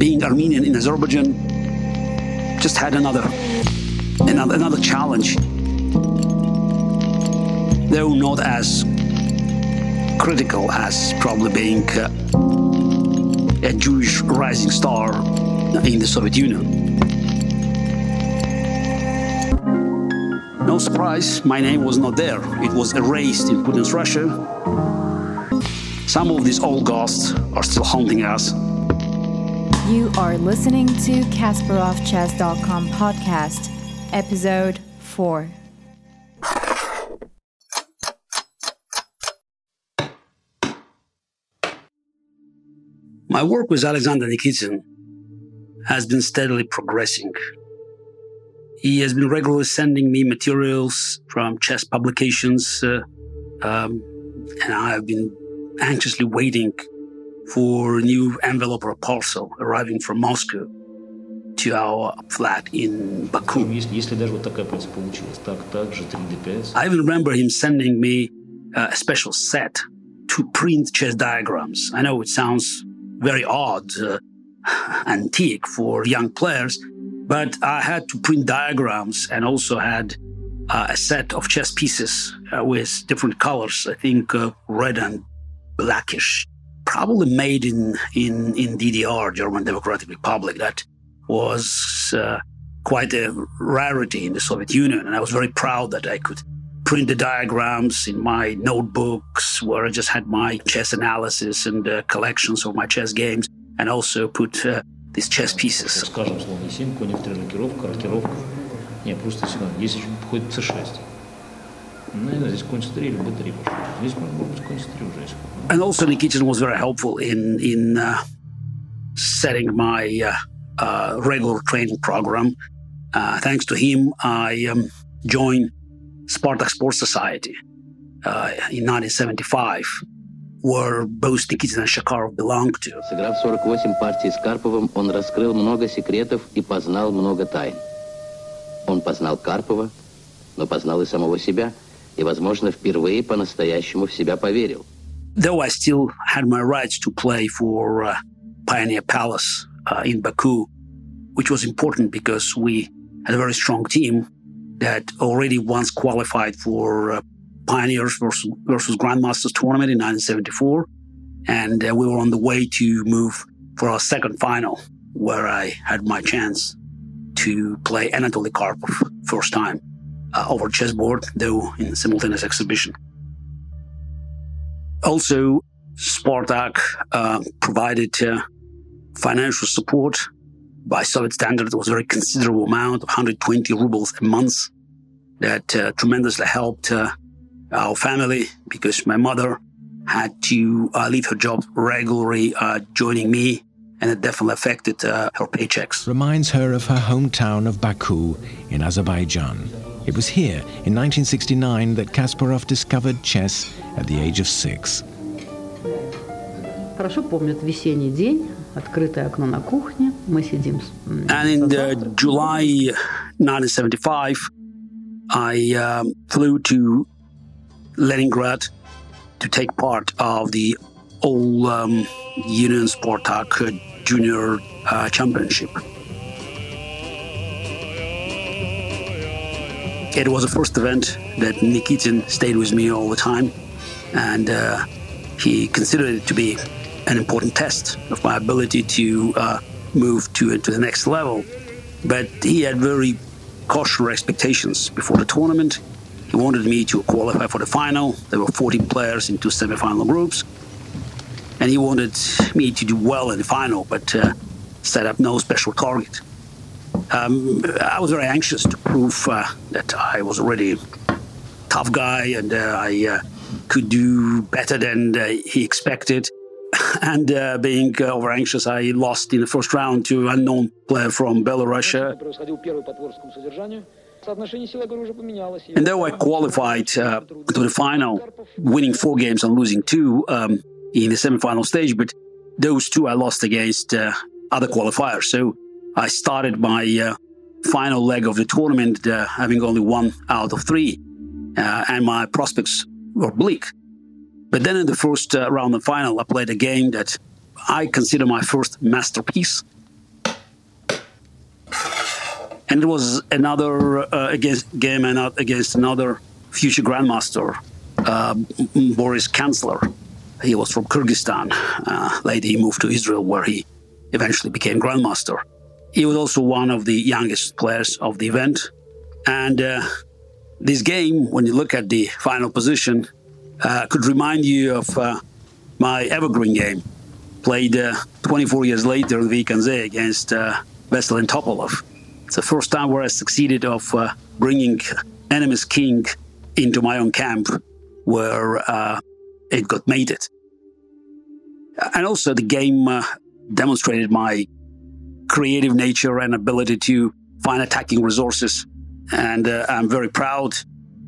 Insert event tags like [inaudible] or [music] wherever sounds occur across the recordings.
being Armenian in Azerbaijan just had another another, another challenge. Though not as critical as probably being uh, a Jewish rising star in the Soviet Union. No surprise, my name was not there. It was erased in Putin's Russia. Some of these old ghosts are still haunting us. You are listening to KasparovChess.com podcast, episode 4. My work with Alexander Nikitin has been steadily progressing. He has been regularly sending me materials from chess publications, uh, um, and I have been anxiously waiting for a new envelope or parcel arriving from Moscow to our flat in Baku. I even remember him sending me uh, a special set to print chess diagrams. I know it sounds very odd, uh, [laughs] antique for young players, but I had to print diagrams and also had uh, a set of chess pieces uh, with different colors. I think uh, red and blackish, probably made in, in, in DDR, German Democratic Republic, that was uh, quite a rarity in the Soviet Union. And I was very proud that I could print the diagrams in my notebooks where I just had my chess analysis and uh, collections of my chess games and also put uh, these chess pieces. Скажем, and also Nikitin was very helpful in, in uh, setting my uh, uh, regular training program. Uh, thanks to him, I um, joined Spartak Sports Society uh, in 1975 where both Nikitin and Shakarov belonged to. Сыграв 48 партий с Карповым, он раскрыл много секретов и познал много тайн. Он познал Карпова, но познал и самого себя – и, возможно, впервые по-настоящему в себя поверил. Though I still had my rights to play for uh, Pioneer Palace uh, in Baku, which was important because we had a very strong team that already once qualified for uh, Pioneers versus, versus Grandmasters tournament in 1974. And uh, we were on the way to move for our second final, where I had my chance to play Anatoly Karpov first time uh, over chessboard, though in simultaneous exhibition. Also, Spartak uh, provided uh, financial support by Soviet standard, it was a very considerable amount, 120 rubles a month that uh, tremendously helped uh, our family because my mother had to uh, leave her job regularly, joining me, and it definitely affected her paychecks. Reminds her of her hometown of Baku in Azerbaijan. It was here, in 1969, that Kasparov discovered chess at the age of six. And in uh, July 1975, I um, flew to Leningrad to take part of the All um, Union Spartak Junior uh, Championship. It was the first event that Nikitin stayed with me all the time, and uh, he considered it to be an important test of my ability to uh, move to, to the next level. But he had very cautious expectations before the tournament. He wanted me to qualify for the final. There were 40 players in two semifinal groups. And he wanted me to do well in the final, but uh, set up no special target. Um, I was very anxious to prove uh, that I was already a tough guy and uh, I uh, could do better than uh, he expected. [laughs] And uh, being uh, over anxious, I lost in the first round to an unknown player from Belarus. And though I qualified to the final, winning four games and losing two um, in the semifinal stage, but those two I lost against other qualifiers. So I started my uh, final leg of the tournament uh, having only one out of three, uh, and my prospects were bleak. But then in the first round of final, I played a game that I consider my first masterpiece. and it was another uh, against game and against another future grandmaster, uh, Boris Kantsler. He was from Kyrgyzstan. Uh, later, he moved to Israel, where he eventually became grandmaster. He was also one of the youngest players of the event, and uh, this game, when you look at the final position, uh, could remind you of uh, my evergreen game, played 24 years later in Wijk aan Zee against uh, Veselin Topalov. It's the first time where I succeeded of uh, bringing enemy's king into my own camp, where uh, it got mated. And also, the game uh, demonstrated my creative nature and ability to find attacking resources. And uh, I'm very proud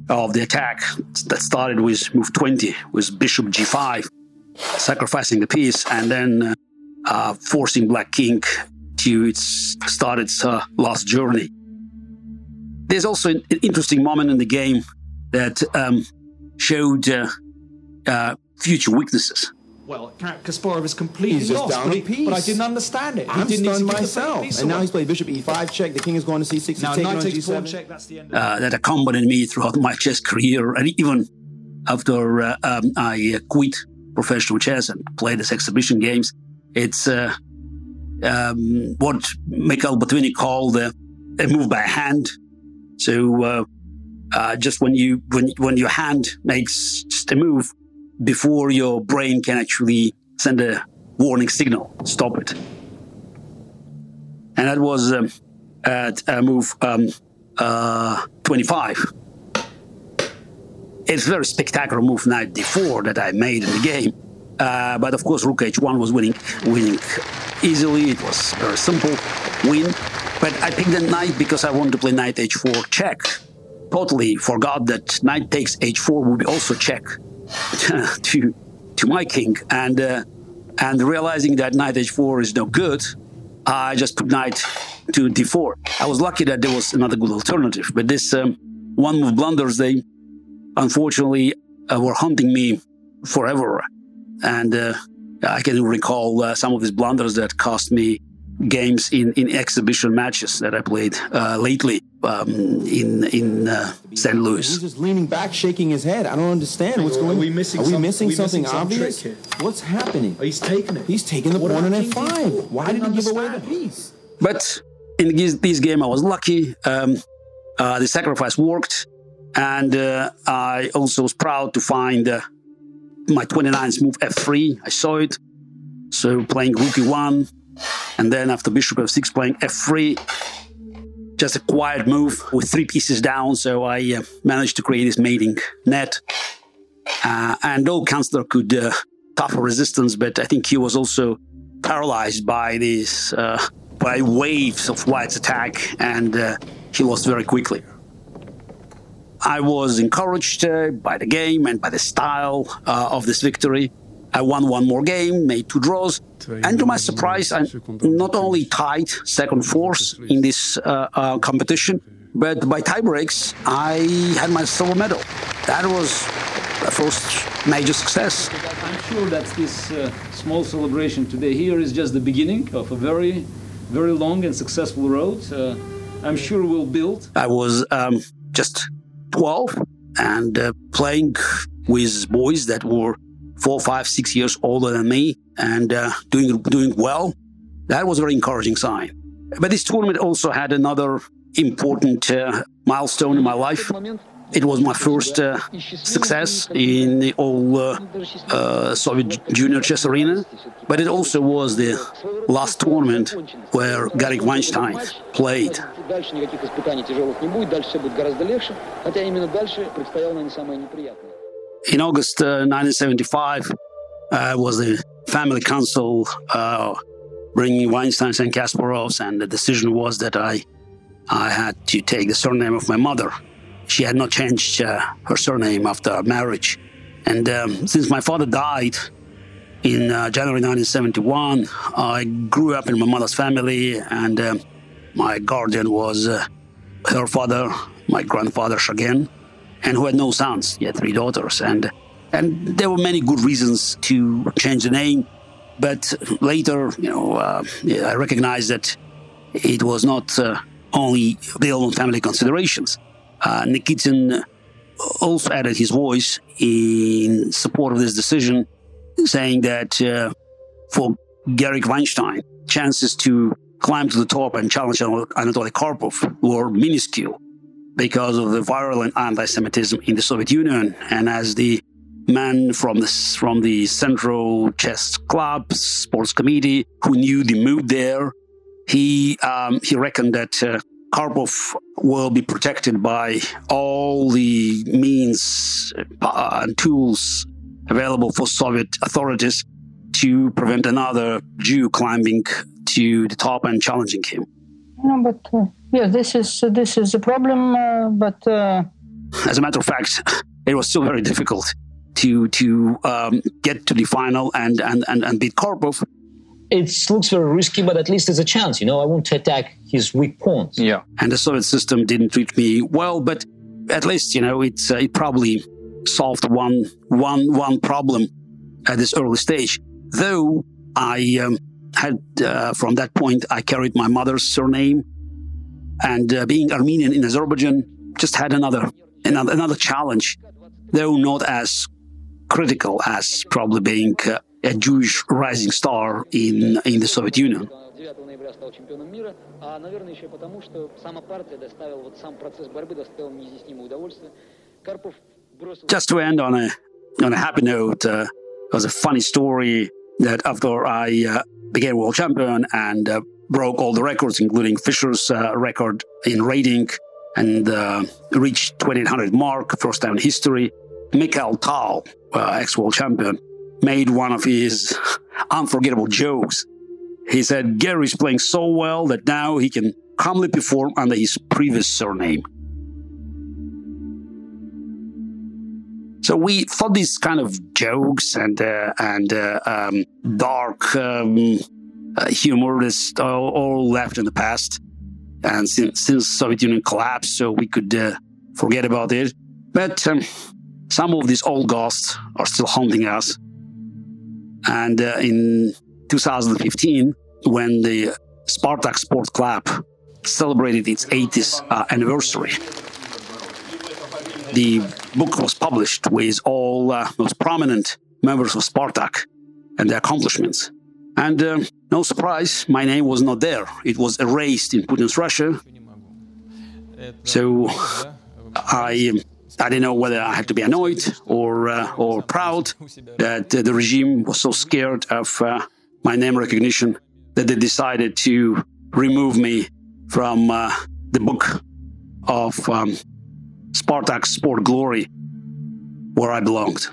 of the attack that started with move 20, with bishop g5, sacrificing the piece, and then uh, uh, forcing Black King to its, start its uh, last journey. There's also an interesting moment in the game that um, showed uh, uh, future weaknesses. Well, Kasparov is completely he's just lost, down but, a he, piece. but I didn't understand it. I'm didn't stunned need myself. And now he's played bishop e5 check. The king is going to c6. He's now taking knight on takes pawn check. That's the end. Of Uh, that accompanied me throughout my chess career, and even after uh, um, I uh, quit professional chess and played as exhibition games. It's uh, um, what Mikhail Botvinnik called a move by hand. So uh, uh, just when you when when your hand makes just a move before your brain can actually send a warning signal, stop it. And that was um, at uh, move um, uh, 25. It's a very spectacular move, knight d4, that I made in the game. Uh, but of course, rook h1 was winning, winning easily. It was a very simple win. But I picked the knight because I wanted to play knight h4 check. Totally forgot that knight takes h4 would be also check [laughs] to to my king, and uh, and realizing that knight h4 is no good, I just put knight to d4. I was lucky that there was another good alternative, but this um, one move blunders. They unfortunately uh, were hunting me forever, and uh, I can recall uh, some of these blunders that cost me games in, in exhibition matches that I played uh, lately um, in in uh, St. He's Louis. just leaning back, shaking his head. I don't understand what's going on. Are we missing Are we some- missing are we something missing obvious? trick What's happening? He's taking it. He's taking the What pawn on about king f5. Why did he didn't give away the piece? But in this, this game, I was lucky. Um, uh, the sacrifice worked, and uh, I also was proud to find uh, my 29th move f3. I saw it, so playing rook e1, and then after bishop f6, playing f3. Just a quiet move with three pieces down, so I uh, managed to create this mating net. Uh, and though Kantsler could uh, resistance, but I think he was also paralyzed by these uh, by waves of White's attack, and uh, he lost very quickly. I was encouraged uh, by the game and by the style uh, of this victory. I won one more game, made two draws, and to my surprise, I not only tied second force in this uh, uh, competition, but by tiebreaks, I had my silver medal. That was the first major success. I'm sure that this uh, small celebration today here is just the beginning of a very, very long and successful road. Uh, I'm sure we'll build. I was um, just 12 and uh, playing with boys that were four, five, six years older than me and uh, doing doing well. That was a very encouraging sign. But this tournament also had another important uh, milestone in my life. It was my first uh, success in the all uh, uh, Soviet junior chess arena, but it also was the last tournament where Garrick Weinstein played. Дальше никаких испытаний тяжелых не будет, дальше все будет гораздо легче, хотя именно дальше предстояло, наверное, самое неприятное. In August uh, 1975, uh, was the family council uh, bringing Weinsteins and Kasparovs, and the decision was that I, I had to take the surname of my mother. She had not changed uh, her surname after marriage, and um, since my father died in uh, January 1971, I grew up in my mother's family, and um, my guardian was uh, her father, my grandfather Shagen and who had no sons. He had three daughters, and and there were many good reasons to change the name. But later, you know, uh, I recognized that it was not uh, only built on family considerations. Uh, Nikitin also added his voice in support of this decision, saying that uh, for Garrick Weinstein, chances to climb to the top and challenge Anatoly Karpov were minuscule because of the virulent anti-Semitism in the Soviet Union. And as the man from the from the Central Chess Club Sports Committee who knew the mood there, he um, he reckoned that uh, Karpov will be protected by all the means uh, and tools available for Soviet authorities to prevent another Jew climbing to the top and challenging him. No, but uh, yeah, this is uh, this is a problem. Uh, but uh, as a matter of fact, [laughs] it was still very difficult to to um, get to the final and and and, and beat Karpov. It looks very risky, but at least there's a chance. You know, I want to attack his weak points. Yeah, and the Soviet system didn't treat me well, but at least you know it's uh, it probably solved one one one problem at this early stage. Though I um, had uh, from that point I carried my mother's surname, and uh, being Armenian in Azerbaijan just had another another, another challenge, though not as critical as probably being uh, a Jewish rising star in in the Soviet Union. Just to end on a on a happy note, uh, it was a funny story that after I uh, became world champion and uh, broke all the records, including Fischer's uh, record in rating, and uh, reached 2800 mark, first time in history. Mikhail Tal, uh, ex-world champion, made one of his [laughs] unforgettable jokes. He said Gary's playing so well that now he can calmly perform under his previous surname. So we thought these kind of jokes and uh, and uh, um, dark um, uh, humor is all, all, left in the past, and since, since Soviet Union collapsed, so we could uh, forget about it. But um, some of these old ghosts are still haunting us. And uh, in 2015, when the Spartak Sport Club celebrated its 80th uh, anniversary, the book was published with all uh, most prominent members of Spartak and their accomplishments. And uh, no surprise, my name was not there. It was erased in Putin's Russia. So I, I didn't know whether I had to be annoyed or uh, or proud that the regime was so scared of uh, my name recognition that they decided to remove me from uh, the book of um, Spartak Sport Glory, where I belonged.